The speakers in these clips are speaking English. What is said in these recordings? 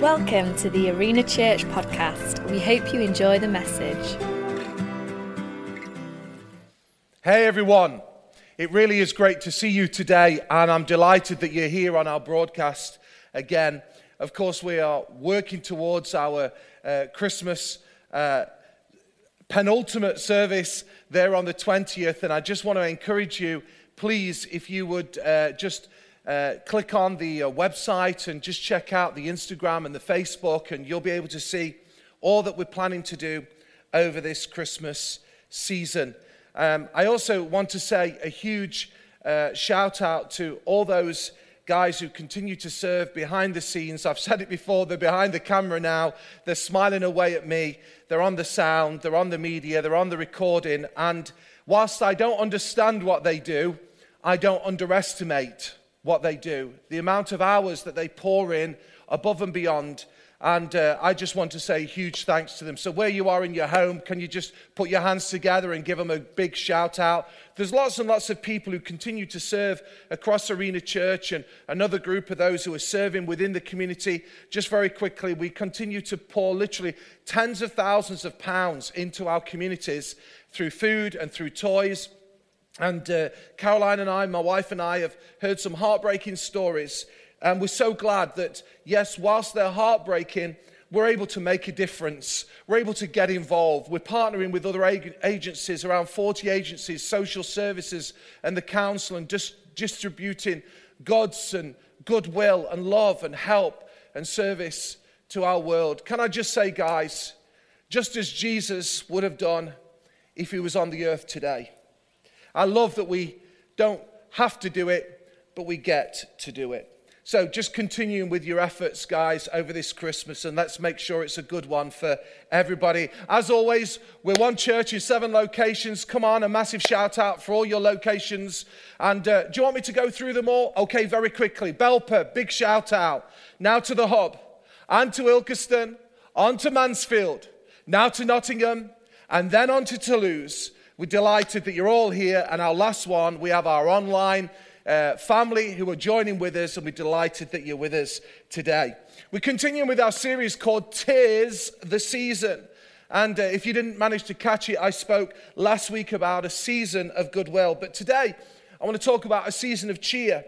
Welcome to the Arena Church podcast. We hope you enjoy the message. Hey everyone, it really is great to see you today, and I'm delighted that you're here on our broadcast again. Of course, we are working towards our uh, Christmas uh, penultimate service there on the 20th, and I just want to encourage you, please, if you would uh, just uh, click on the uh, website and just check out the Instagram and the Facebook, and you'll be able to see all that we're planning to do over this Christmas season. Um, I also want to say a huge uh, shout out to all those guys who continue to serve behind the scenes. I've said it before, they're behind the camera now. They're smiling away at me. They're on the sound, they're on the media, they're on the recording. And whilst I don't understand what they do, I don't underestimate what they do, the amount of hours that they pour in above and beyond. And uh, I just want to say huge thanks to them. So, where you are in your home, can you just put your hands together and give them a big shout out? There's lots and lots of people who continue to serve across Arena Church and another group of those who are serving within the community. Just very quickly, we continue to pour literally tens of thousands of pounds into our communities through food and through toys. And uh, Caroline and I, my wife and I, have heard some heartbreaking stories. And we're so glad that, yes, whilst they're heartbreaking, we're able to make a difference. We're able to get involved. We're partnering with other ag- agencies, around 40 agencies, social services, and the council, and just distributing God's and goodwill and love and help and service to our world. Can I just say, guys, just as Jesus would have done if he was on the earth today. I love that we don't have to do it, but we get to do it. So just continuing with your efforts, guys, over this Christmas, and let's make sure it's a good one for everybody. As always, we're one church in seven locations. Come on, a massive shout out for all your locations. And uh, do you want me to go through them all? Okay, very quickly. Belper, big shout out. Now to the hub, and to Ilkeston, on to Mansfield, now to Nottingham, and then on to Toulouse. We're delighted that you're all here. And our last one, we have our online uh, family who are joining with us, and we're delighted that you're with us today. We're continuing with our series called 'Tis the Season. And uh, if you didn't manage to catch it, I spoke last week about a season of goodwill. But today, I want to talk about a season of cheer.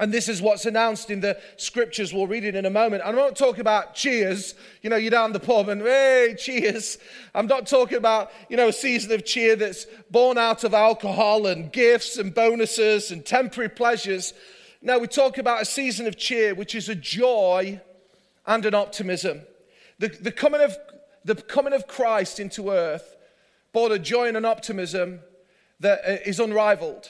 And this is what's announced in the scriptures. We'll read it in a moment. I'm not talking about cheers. You know, you're down the pub and, hey, cheers. I'm not talking about, you know, a season of cheer that's born out of alcohol and gifts and bonuses and temporary pleasures. No, we talk about a season of cheer, which is a joy and an optimism. The, the, coming, of, the coming of Christ into earth brought a joy and an optimism that uh, unrivaled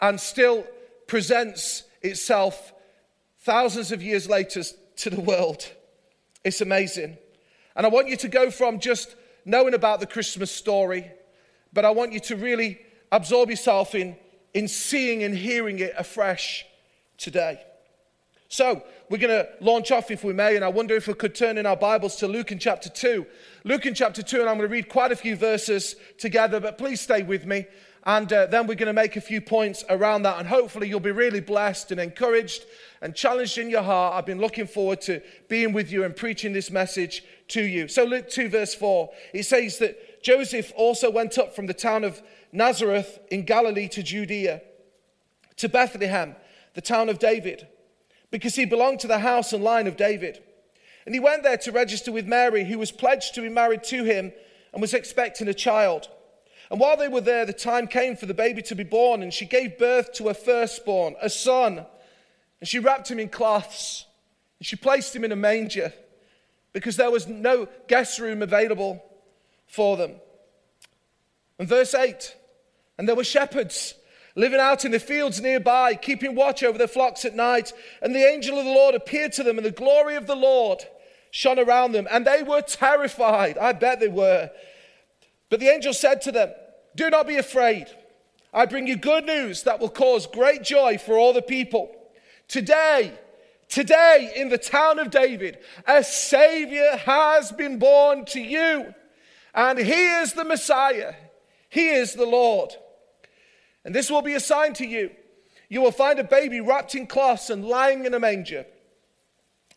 and still presents itself thousands of years later to the world. It's amazing. And I want you to go from just knowing about the Christmas story, but I want you to really absorb yourself in, in seeing and hearing it afresh today. So, we're going to launch off, if we may, and I wonder if we could turn in our Bibles to Luke in chapter 2. Luke in chapter 2, and I'm going to read quite a few verses together, but please stay with me. And uh, then we're going to make a few points around that. And hopefully, you'll be really blessed and encouraged and challenged in your heart. I've been looking forward to being with you and preaching this message to you. So, Luke 2, verse 4, it says that Joseph also went up from the town of Nazareth in Galilee to Judea, to Bethlehem, the town of David, because he belonged to the house and line of David. And he went there to register with Mary, who was pledged to be married to him and was expecting a child. And while they were there, the time came for the baby to be born, and she gave birth to a firstborn, a son. And she wrapped him in cloths, and she placed him in a manger because there was no guest room available for them. And verse 8 And there were shepherds living out in the fields nearby, keeping watch over their flocks at night. And the angel of the Lord appeared to them, and the glory of the Lord shone around them, and they were terrified. I bet they were. But the angel said to them, Do not be afraid. I bring you good news that will cause great joy for all the people. Today, today in the town of David, a Savior has been born to you, and He is the Messiah. He is the Lord. And this will be a sign to you. You will find a baby wrapped in cloths and lying in a manger.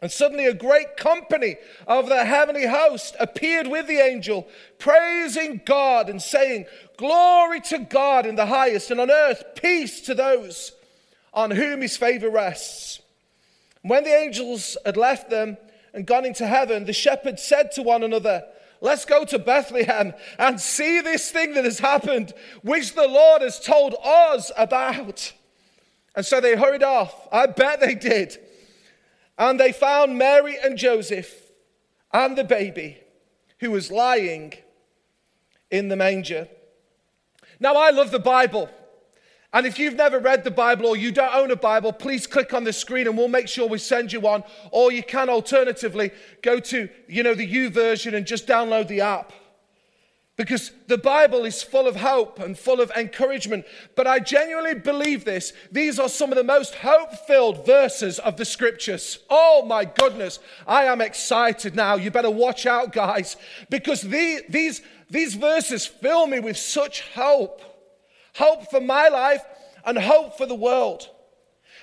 And suddenly a great company of the heavenly host appeared with the angel, praising God and saying, Glory to God in the highest, and on earth peace to those on whom his favor rests. When the angels had left them and gone into heaven, the shepherds said to one another, Let's go to Bethlehem and see this thing that has happened, which the Lord has told us about. And so they hurried off. I bet they did. And they found Mary and Joseph and the baby who was lying in the manger. Now, I love the Bible. And if you've never read the Bible or you don't own a Bible, please click on the screen and we'll make sure we send you one. Or you can alternatively go to, you know, the YouVersion and just download the app. Because the Bible is full of hope and full of encouragement. But I genuinely believe this. These are some of the most hope filled verses of the scriptures. Oh my goodness. I am excited now. You better watch out, guys. Because the, these, these verses fill me with such hope hope for my life, and hope for the world.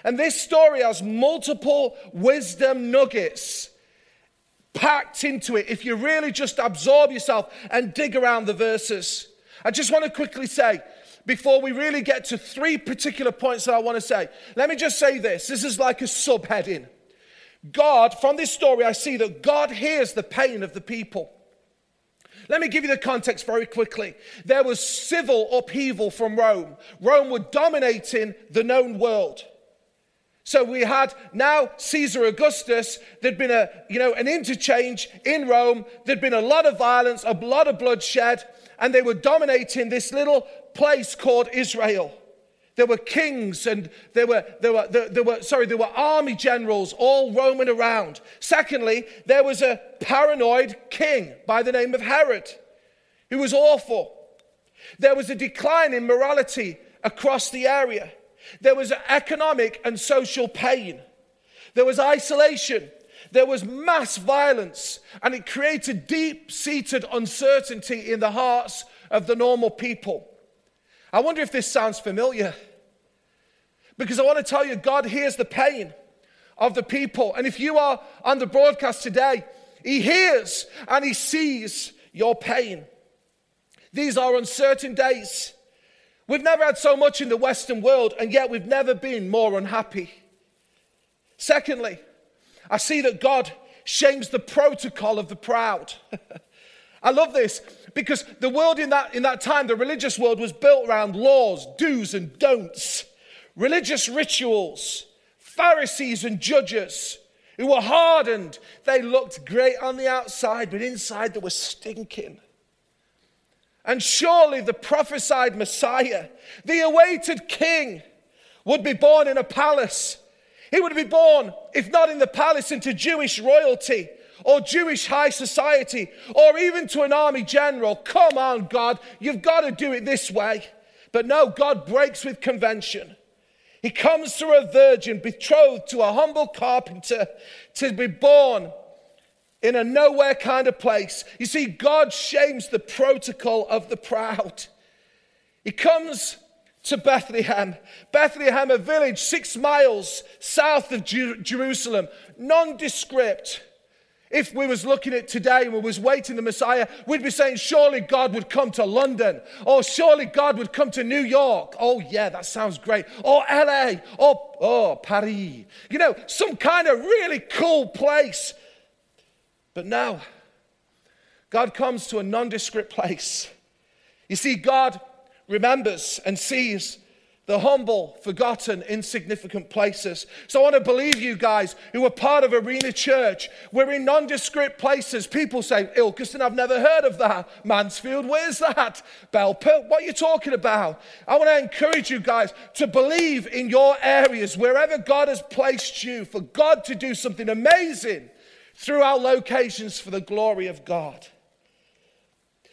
And this story has multiple wisdom nuggets packed into it if you really just absorb yourself and dig around the verses. I just want to quickly say, before we really get to three particular points that I want to say, let me just say this. This is like a subheading. God, from this story, I see that God hears the pain of the people. Let me give you the context very quickly. There was civil upheaval from Rome. Rome were dominating the known world. So we had now Caesar Augustus. There'd been a, you know, an interchange in Rome. There'd been a lot of violence, a lot of bloodshed, and they were dominating this little place called Israel. There were kings and there were, there were, there, there, were, sorry, there were army generals all roaming around. Secondly, there was a paranoid king by the name of Herod who was awful. There was a decline in morality across the area. There was economic and social pain. There was isolation. There was mass violence. And it created deep seated uncertainty in the hearts of the normal people. I wonder if this sounds familiar. Because I want to tell you, God hears the pain of the people. And if you are on the broadcast today, He hears and He sees your pain. These are uncertain days. We've never had so much in the Western world, and yet we've never been more unhappy. Secondly, I see that God shames the protocol of the proud. I love this because the world in that, in that time, the religious world, was built around laws, do's, and don'ts, religious rituals, Pharisees and judges who were hardened. They looked great on the outside, but inside they were stinking. And surely the prophesied Messiah, the awaited king, would be born in a palace. He would be born, if not in the palace, into Jewish royalty or Jewish high society or even to an army general. Come on, God, you've got to do it this way. But no, God breaks with convention. He comes through a virgin betrothed to a humble carpenter to be born in a nowhere kind of place. You see, God shames the protocol of the proud. He comes to Bethlehem. Bethlehem, a village six miles south of Jerusalem, nondescript if we was looking at today and we was waiting the Messiah, we'd be saying, surely God would come to London, or surely God would come to New York. Oh yeah, that sounds great. Or LA, or oh Paris. You know, some kind of really cool place. But now, God comes to a nondescript place. You see, God remembers and sees the humble, forgotten, insignificant places. So I want to believe you guys who are part of Arena Church. We're in nondescript places. People say, Ilkeston, I've never heard of that. Mansfield, where's that? Belper, what are you talking about? I want to encourage you guys to believe in your areas, wherever God has placed you, for God to do something amazing through our locations for the glory of God.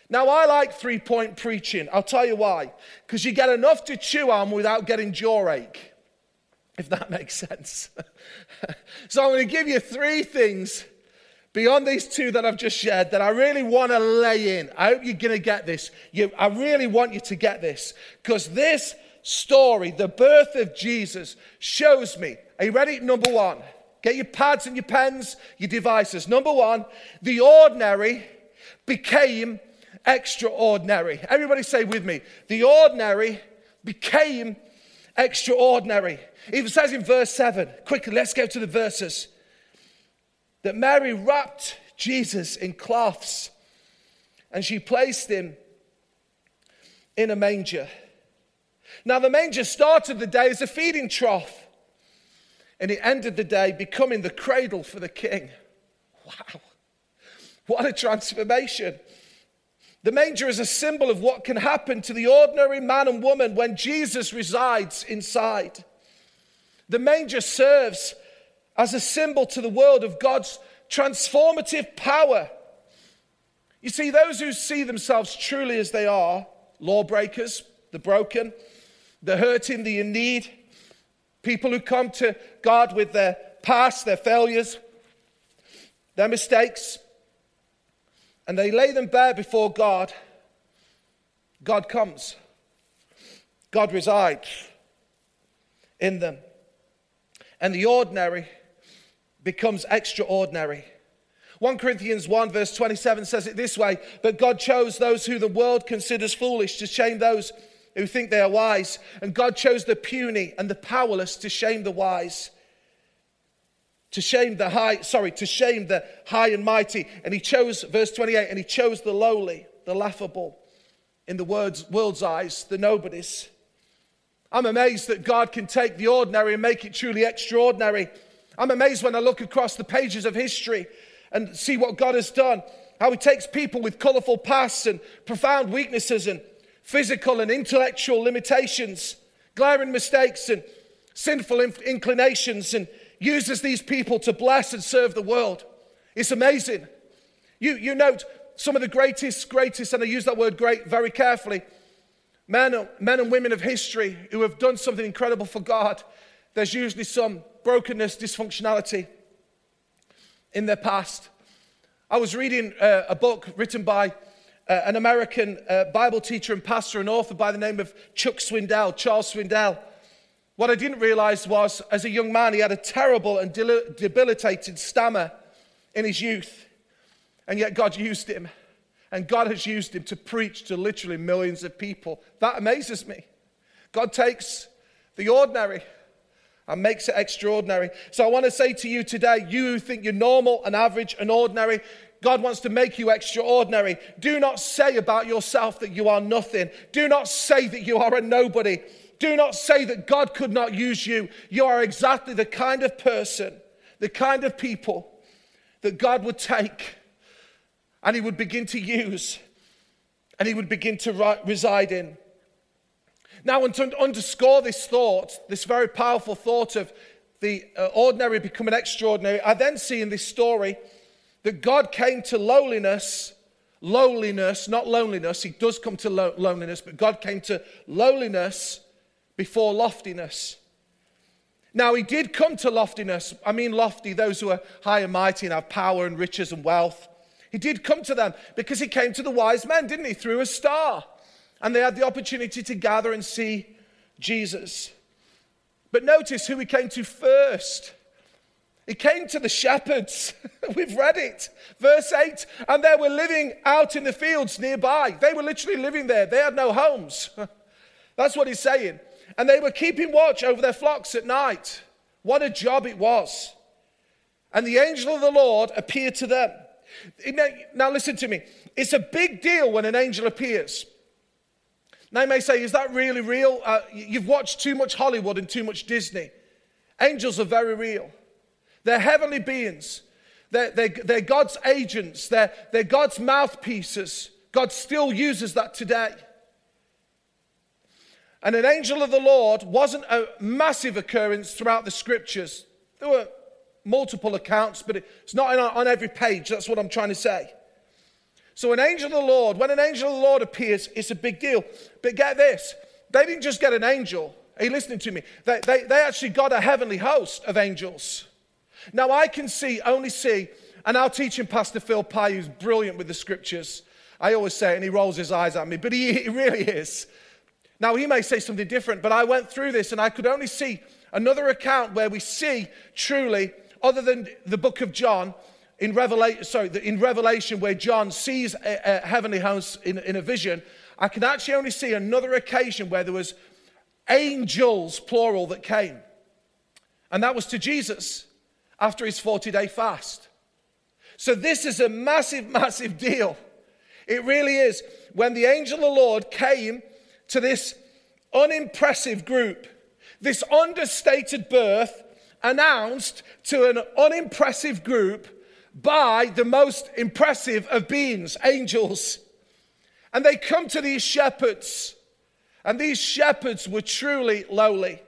Now, I like three point preaching. I'll tell you why. Because you get enough to chew on without getting jaw ache, if that makes sense. so, I'm going to give you three things beyond these two that I've just shared that I really want to lay in. I hope you're going to get this. You, I really want you to get this. Because this story, the birth of Jesus, shows me. Are you ready? Number one, Get your pads and your pens, your devices. Number one, the ordinary became extraordinary. Everybody say with me, the ordinary became extraordinary. It says in verse 7, quickly, let's go to the verses, that Mary wrapped Jesus in cloths and she placed him in a manger. Now, the manger started the day as a feeding trough, and it ended the day becoming the cradle for the king. Wow, what a transformation! The manger is a symbol of what can happen to the ordinary man and woman when Jesus resides inside. The manger serves as a symbol to the world of God's transformative power. You see, those who see themselves truly as they are lawbreakers, the broken, the hurting, the in need, people who come to God with their past, their failures, their mistakes, and they lay them bare before God, God comes. God resides in them. And the ordinary becomes extraordinary. 1 Corinthians 1, verse 27 says it this way But God chose those who the world considers foolish to shame those who think they are wise. And God chose the puny and the powerless to shame the wise. To shame the high, sorry, to shame the high and mighty. And he chose, verse 28, and he chose the lowly, the laughable, in the world's, world's eyes, the nobodies. I'm amazed that God can take the ordinary and make it truly extraordinary. I'm amazed when I look across the pages of history and see what God has done. How He takes people with colorful pasts and profound weaknesses and physical and intellectual limitations, glaring mistakes and sinful inclinations, and uses these people to bless and serve the world. It's amazing. You, you note some of the greatest, greatest, and I use that word great very carefully, men, men and women of history who have done something incredible for God. There's usually some brokenness, dysfunctionality in their past. I was reading uh, a book written by uh, an American uh, Bible teacher and pastor and author by the name of Chuck Swindoll, Charles Swindoll. What I didn't realize was, as a young man, he had a terrible and debilitated stammer in his youth. And yet God used him. And God has used him to preach to literally millions of people. That amazes me. God takes the ordinary and makes it extraordinary. So I want to say to you today, you who think you're normal and average and ordinary, God wants to make you extraordinary. Do not say about yourself that you are nothing. Do not say that you are a nobody. Do not say that God could not use you. You are exactly the kind of person, the kind of people that God would take and He would begin to use and He would begin to reside in. Now, and to underscore this thought, this very powerful thought of the uh, ordinary becoming extraordinary, I then see in this story that God came to lowliness, lowliness, not loneliness. He does come to lo- loneliness, but God came to lowliness before loftiness. Now, he did come to loftiness. I mean, lofty, those who are high and mighty and have power and riches and wealth. He did come to them because he came to the wise men, didn't he? Through a star and they had the opportunity to gather and see Jesus. But notice who he came to first. He came to the shepherds. We've read it. Verse 8. And they were living out in the fields nearby. They were literally living there. They had no homes. That's what he's saying. And they were keeping watch over their flocks at night. What a job it was. And the angel of the Lord appeared to them. Now, listen to me. It's a big deal when an angel appears. Now, you may say, is that really real? Uh, you've watched too much Hollywood and too much Disney. Angels are very real. They're heavenly beings, they're, they're, they're God's agents, they're, they're God's mouthpieces. God still uses that today. And an angel of the Lord wasn't a massive occurrence throughout the scriptures. There were multiple accounts, but it's not on every page. That's what I'm trying to say. So, an angel of the Lord, when an angel of the Lord appears, it's a big deal. But get this they didn't just get an angel. Are you listening to me? They, they, they actually got a heavenly host of angels. Now, I can see, only see, and our teaching pastor Phil Pye, who's brilliant with the scriptures, I always say it and he rolls his eyes at me, but he, he really is. Now, he may say something different, but I went through this and I could only see another account where we see truly other than the book of John, in Revelation, sorry, in Revelation, where John sees a, a heavenly house in, in a vision, I can actually only see another occasion where there was angels, plural, that came. And that was to Jesus after his 40 day fast. So this is a massive, massive deal. It really is. When the angel of the Lord came to this unimpressive group, this understated birth announced to an unimpressive group by the most impressive of beings, angels. And they come to these shepherds, and these shepherds were truly lowly.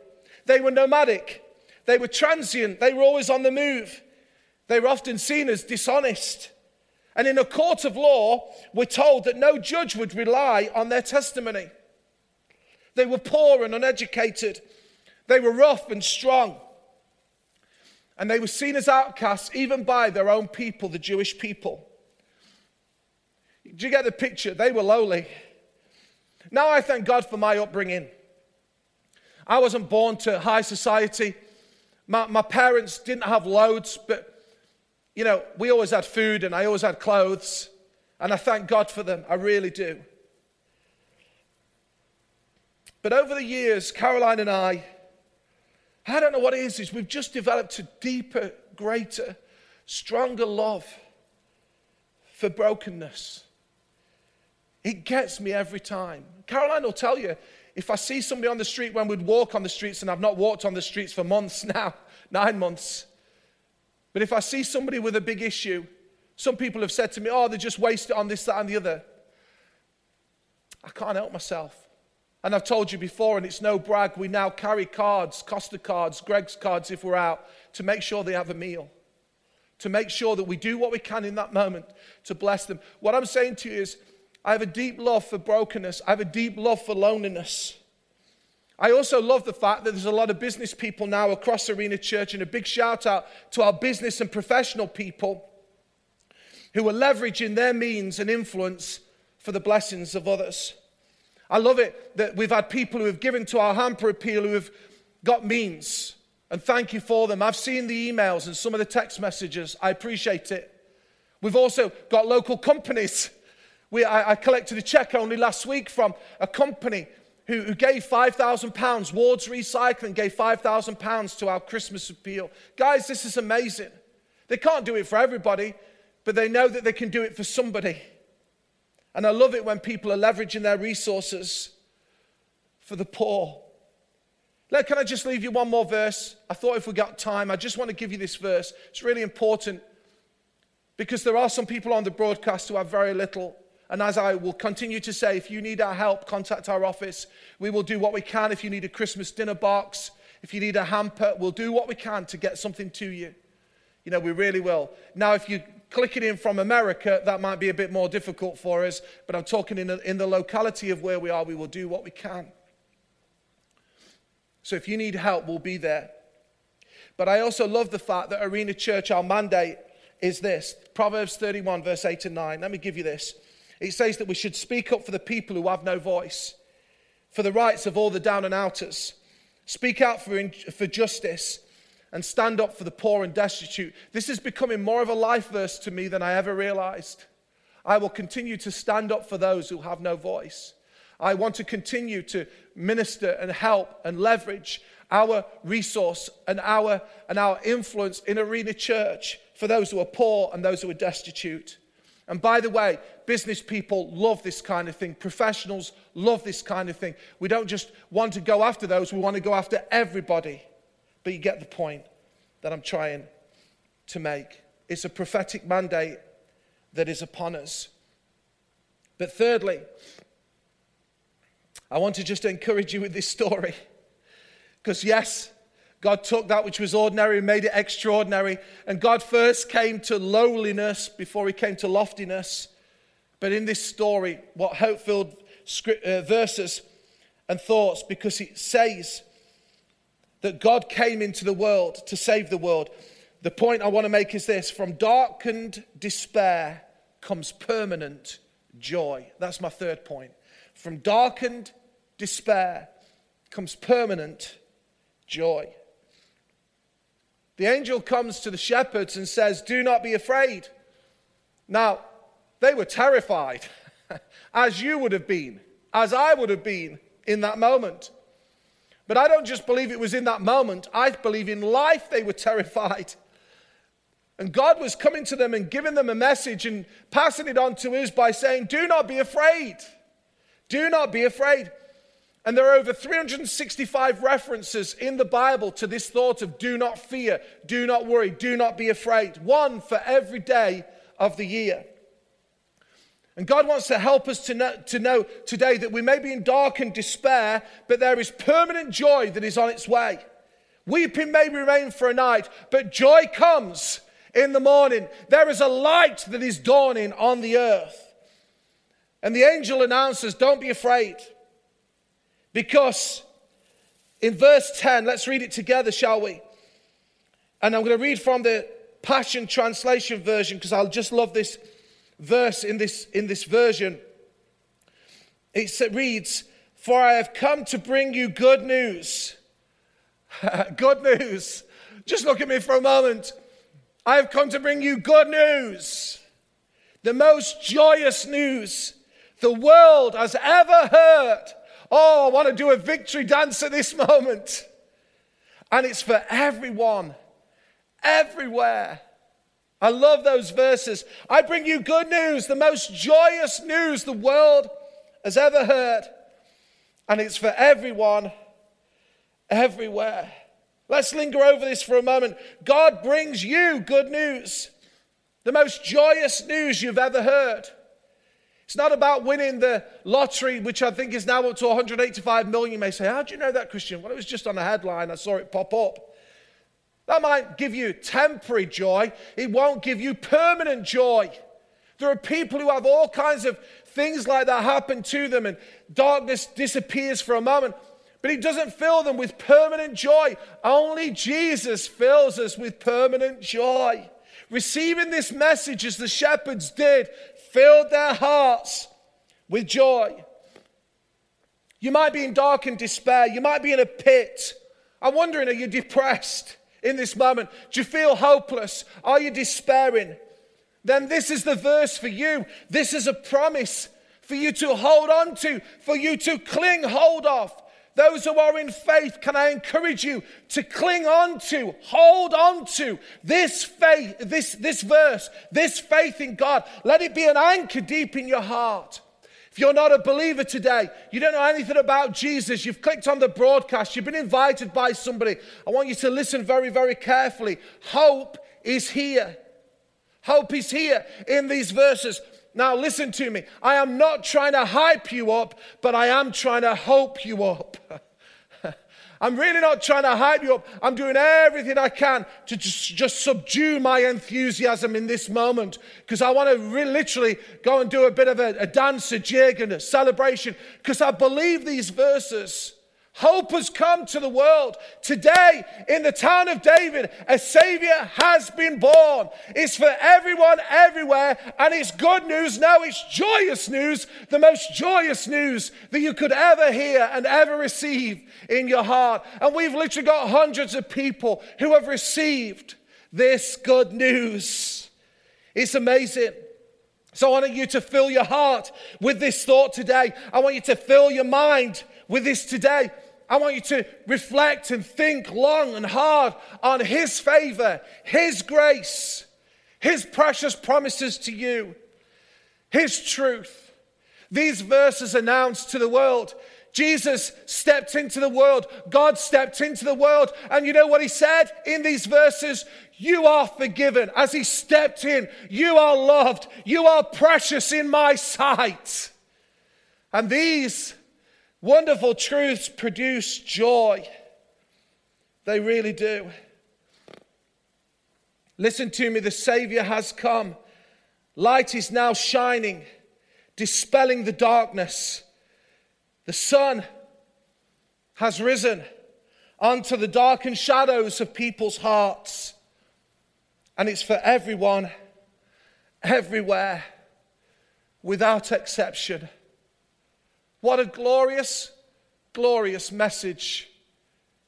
They were nomadic, they were transient, they were always on the move. They were often seen as dishonest. And in a court of law, we're told that no judge would rely on their testimony. They were poor and uneducated. They were rough and strong. And they were seen as outcasts even by their own people, the Jewish people. Do you get the picture? They were lowly. Now I thank God for my upbringing. I wasn't born to high society. My, my parents didn't have loads, but you know, we always had food and I always had clothes. And I thank God for them. I really do. But over the years, Caroline and I, I don't know what it is, is we've just developed a deeper, greater, stronger love for brokenness. It gets me every time. Caroline will tell you if I see somebody on the street when we'd walk on the streets, and I've not walked on the streets for months now, nine months, but if I see somebody with a big issue, some people have said to me, oh, they just waste it on this, that, and the other. I can't help myself. And I've told you before, and it's no brag, we now carry cards, Costa cards, Greggs cards if we're out, to make sure they have a meal. To make sure that we do what we can in that moment to bless them. What I'm saying to you is, I have a deep love for brokenness, I have a deep love for loneliness. I also love the fact that there's a lot of business people now across Arena Church, and a big shout out to our business and professional people who are leveraging their means and influence for the blessings of others. I love it that we've had people who have given to our hamper appeal who have got means. And thank you for them. I've seen the emails and some of the text messages. I appreciate it. We've also got local companies. We, I, I collected a check only last week from a company who, who gave £5,000. Wards Recycling gave £5,000 to our Christmas appeal. Guys, this is amazing. They can't do it for everybody, but they know that they can do it for somebody. And I love it when people are leveraging their resources for the poor. Now, can I just leave you one more verse? I thought if we got time, I just want to give you this verse. It's really important because there are some people on the broadcast who have very little. And as I will continue to say, if you need our help, contact our office. We will do what we can. If you need a Christmas dinner box, if you need a hamper, we'll do what we can to get something to you. You know, we really will. Now, if you click it in from America, that might be a bit more difficult for us, but I'm talking in, the, in the locality of where we are, we will do what we can. So if you need help, we'll be there. But I also love the fact that Arena Church, our mandate is this Proverbs 31, verse 8 and 9. Let me give you this. It says that we should speak up for the people who have no voice, for the rights of all the down and outers, speak out for, for justice and stand up for the poor and destitute. This is becoming more of a life verse to me than I ever realized. I will continue to stand up for those who have no voice. I want to continue to minister and help and leverage our resource and our, and our influence in Arena Church for those who are poor and those who are destitute. And by the way, business people love this kind of thing. Professionals love this kind of thing. We don't just want to go after those, we want to go after everybody. But you get the point that I'm trying to make. It's a prophetic mandate that is upon us. But thirdly, I want to just encourage you with this story. Because, yes, God took that which was ordinary and made it extraordinary. And God first came to lowliness before he came to loftiness. But in this story, what hope filled uh, verses and thoughts, because it says that God came into the world to save the world. The point I want to make is this from darkened despair comes permanent joy. That's my third point. From darkened despair comes permanent joy. The angel comes to the shepherds and says, Do not be afraid. Now, they were terrified, as you would have been, as I would have been in that moment. But I don't just believe it was in that moment, I believe in life they were terrified. And God was coming to them and giving them a message and passing it on to us by saying, Do not be afraid. Do not be afraid. And there are over 365 references in the Bible to this thought of do not fear, do not worry, do not be afraid. One for every day of the year. And God wants to help us to know, to know today that we may be in dark and despair, but there is permanent joy that is on its way. Weeping may remain for a night, but joy comes in the morning. There is a light that is dawning on the earth. And the angel announces, Don't be afraid. Because in verse 10, let's read it together, shall we? And I'm going to read from the Passion Translation version because I just love this verse in this, in this version. It reads, For I have come to bring you good news. good news. Just look at me for a moment. I have come to bring you good news. The most joyous news the world has ever heard. Oh, I want to do a victory dance at this moment. And it's for everyone, everywhere. I love those verses. I bring you good news, the most joyous news the world has ever heard. And it's for everyone, everywhere. Let's linger over this for a moment. God brings you good news, the most joyous news you've ever heard. It's not about winning the lottery, which I think is now up to 185 million. You may say, How do you know that, Christian? Well, it was just on a headline. I saw it pop up. That might give you temporary joy, it won't give you permanent joy. There are people who have all kinds of things like that happen to them, and darkness disappears for a moment, but it doesn't fill them with permanent joy. Only Jesus fills us with permanent joy. Receiving this message as the shepherds did filled their hearts with joy. You might be in dark and despair. You might be in a pit. I'm wondering, are you depressed in this moment? Do you feel hopeless? Are you despairing? Then this is the verse for you. This is a promise for you to hold on to, for you to cling hold of. Those who are in faith, can I encourage you to cling on to, hold on to this faith, this, this verse, this faith in God. Let it be an anchor deep in your heart. If you're not a believer today, you don't know anything about Jesus, you've clicked on the broadcast, you've been invited by somebody, I want you to listen very, very carefully. Hope is here. Hope is here in these verses. Now, listen to me. I am not trying to hype you up, but I am trying to hope you up. I'm really not trying to hype you up. I'm doing everything I can to just, just subdue my enthusiasm in this moment because I want to really, literally go and do a bit of a, a dance, a jig, and a celebration because I believe these verses. Hope has come to the world. Today, in the town of David, a Savior has been born. It's for everyone, everywhere, and it's good news. Now it's joyous news, the most joyous news that you could ever hear and ever receive in your heart. And we've literally got hundreds of people who have received this good news. It's amazing. So I want you to fill your heart with this thought today. I want you to fill your mind with this today. I want you to reflect and think long and hard on His favor, His grace, His precious promises to you, His truth. These verses announced to the world. Jesus stepped into the world. God stepped into the world. And you know what he said in these verses? You are forgiven. As he stepped in, you are loved. You are precious in my sight. And these Wonderful truths produce joy. They really do. Listen to me, the Savior has come. Light is now shining, dispelling the darkness. The sun has risen onto the darkened shadows of people's hearts. And it's for everyone, everywhere, without exception. What a glorious, glorious message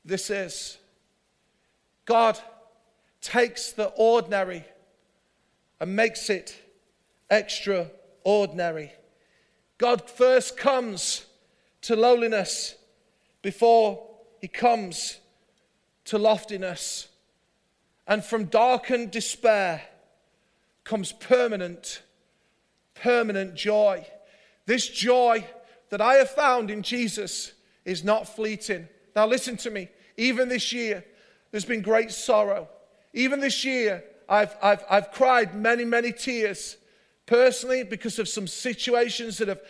this is. God takes the ordinary and makes it extraordinary. God first comes to lowliness before he comes to loftiness. And from darkened despair comes permanent, permanent joy. This joy that I have found in Jesus is not fleeting. Now, listen to me. Even this year, there's been great sorrow. Even this year, I've, I've, I've cried many, many tears personally because of some situations that have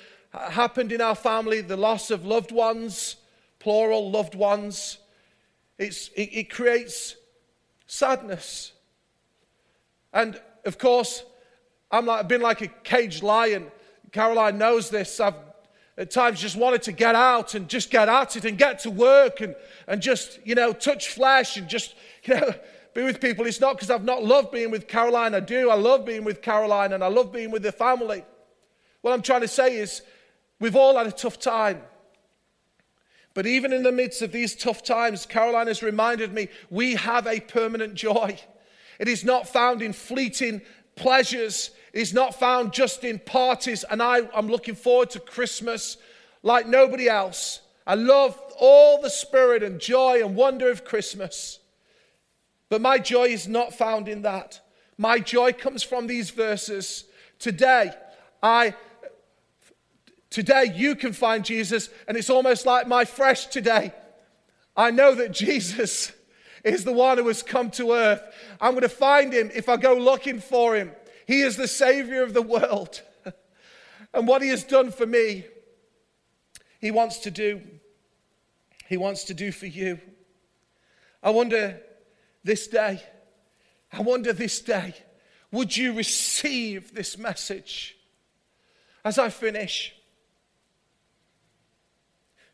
happened in our family the loss of loved ones, plural loved ones. It's, it, it creates sadness. And of course, I'm like, I've been like a caged lion. Caroline knows this. I've at times just wanted to get out and just get at it and get to work and, and just, you know, touch flesh and just, you know, be with people. It's not because I've not loved being with Caroline. I do. I love being with Caroline and I love being with the family. What I'm trying to say is we've all had a tough time. But even in the midst of these tough times, Caroline has reminded me we have a permanent joy. It is not found in fleeting pleasures, is not found just in parties, and I, I'm looking forward to Christmas like nobody else. I love all the spirit and joy and wonder of Christmas. But my joy is not found in that. My joy comes from these verses. Today, I today you can find Jesus, and it's almost like my fresh today. I know that Jesus is the one who has come to earth. I'm going to find him if I go looking for him. He is the Savior of the world. and what He has done for me, He wants to do. He wants to do for you. I wonder this day, I wonder this day, would you receive this message? As I finish,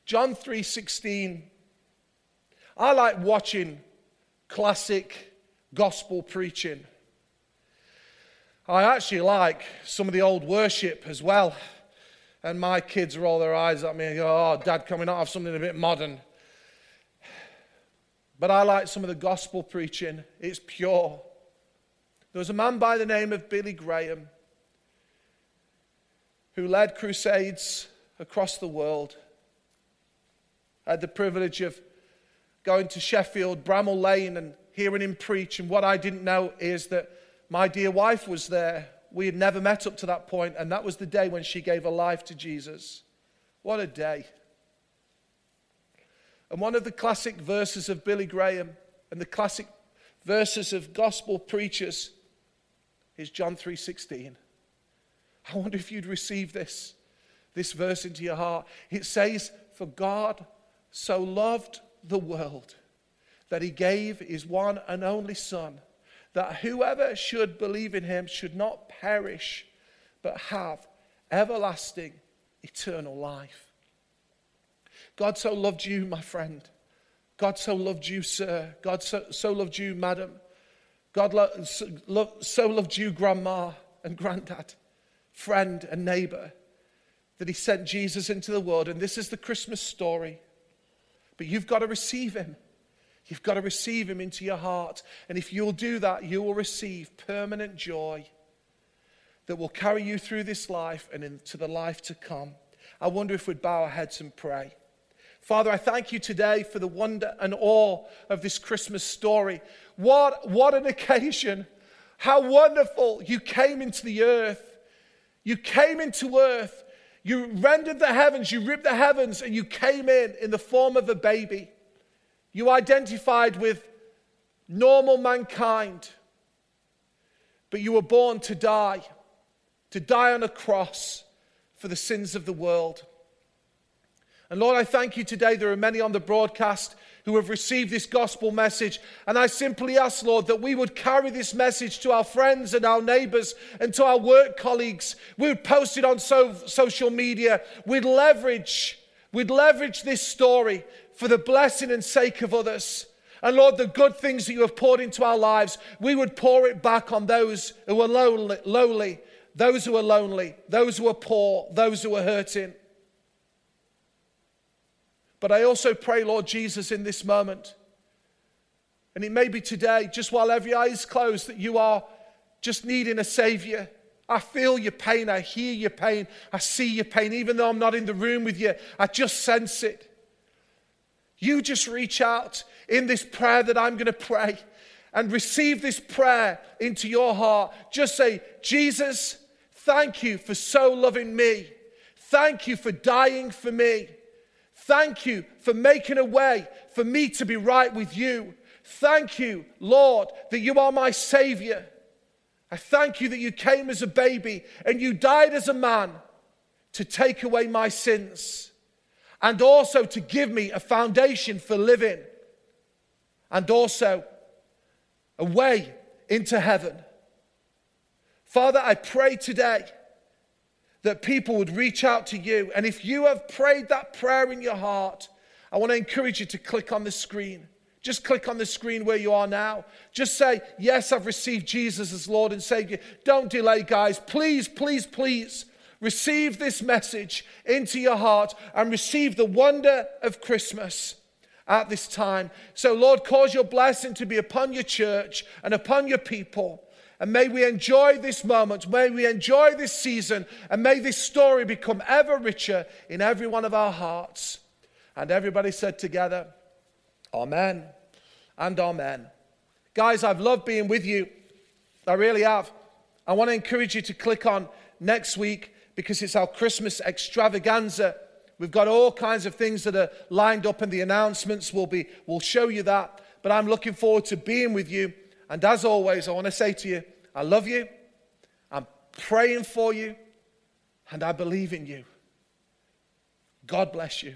John 3:16 I like watching classic gospel preaching. I actually like some of the old worship as well. And my kids roll their eyes at me and go, Oh, Dad, can we not have something a bit modern? But I like some of the gospel preaching, it's pure. There was a man by the name of Billy Graham who led crusades across the world. I had the privilege of going to Sheffield, Bramall Lane, and hearing him preach. And what I didn't know is that my dear wife was there. We had never met up to that point, and that was the day when she gave her life to Jesus. What a day. And one of the classic verses of Billy Graham and the classic verses of gospel preachers is John 3:16. I wonder if you'd receive this this verse into your heart. It says, "For God so loved the world that he gave his one and only son, that whoever should believe in him should not perish, but have everlasting, eternal life. God so loved you, my friend. God so loved you, sir. God so, so loved you, madam. God lo- so, lo- so loved you, grandma and granddad, friend and neighbor, that he sent Jesus into the world. And this is the Christmas story. But you've got to receive him. You've got to receive Him into your heart. And if you'll do that, you will receive permanent joy that will carry you through this life and into the life to come. I wonder if we'd bow our heads and pray. Father, I thank you today for the wonder and awe of this Christmas story. What, what an occasion! How wonderful! You came into the earth. You came into earth. You rendered the heavens. You ripped the heavens and you came in in the form of a baby. You identified with normal mankind, but you were born to die, to die on a cross for the sins of the world. And Lord, I thank you today. There are many on the broadcast who have received this gospel message. And I simply ask, Lord, that we would carry this message to our friends and our neighbors and to our work colleagues. We would post it on so, social media. We'd leverage, we'd leverage this story for the blessing and sake of others. And Lord, the good things that you have poured into our lives, we would pour it back on those who are lowly, lowly, those who are lonely, those who are poor, those who are hurting. But I also pray, Lord Jesus, in this moment, And it may be today, just while every eye is closed, that you are just needing a Savior. I feel your pain. I hear your pain. I see your pain. Even though I'm not in the room with you, I just sense it. You just reach out in this prayer that I'm going to pray and receive this prayer into your heart. Just say, Jesus, thank you for so loving me. Thank you for dying for me. Thank you for making a way for me to be right with you. Thank you, Lord, that you are my Savior. I thank you that you came as a baby and you died as a man to take away my sins and also to give me a foundation for living and also a way into heaven. Father, I pray today that people would reach out to you. And if you have prayed that prayer in your heart, I want to encourage you to click on the screen. Just click on the screen where you are now. Just say, Yes, I've received Jesus as Lord and Savior. Don't delay, guys. Please, please, please receive this message into your heart and receive the wonder of Christmas at this time. So, Lord, cause your blessing to be upon your church and upon your people. And may we enjoy this moment, may we enjoy this season, and may this story become ever richer in every one of our hearts. And everybody said together, Amen and Amen. Guys, I've loved being with you. I really have. I want to encourage you to click on next week because it's our Christmas extravaganza. We've got all kinds of things that are lined up, and the announcements will be, will show you that. But I'm looking forward to being with you. And as always, I want to say to you, I love you, I'm praying for you, and I believe in you. God bless you.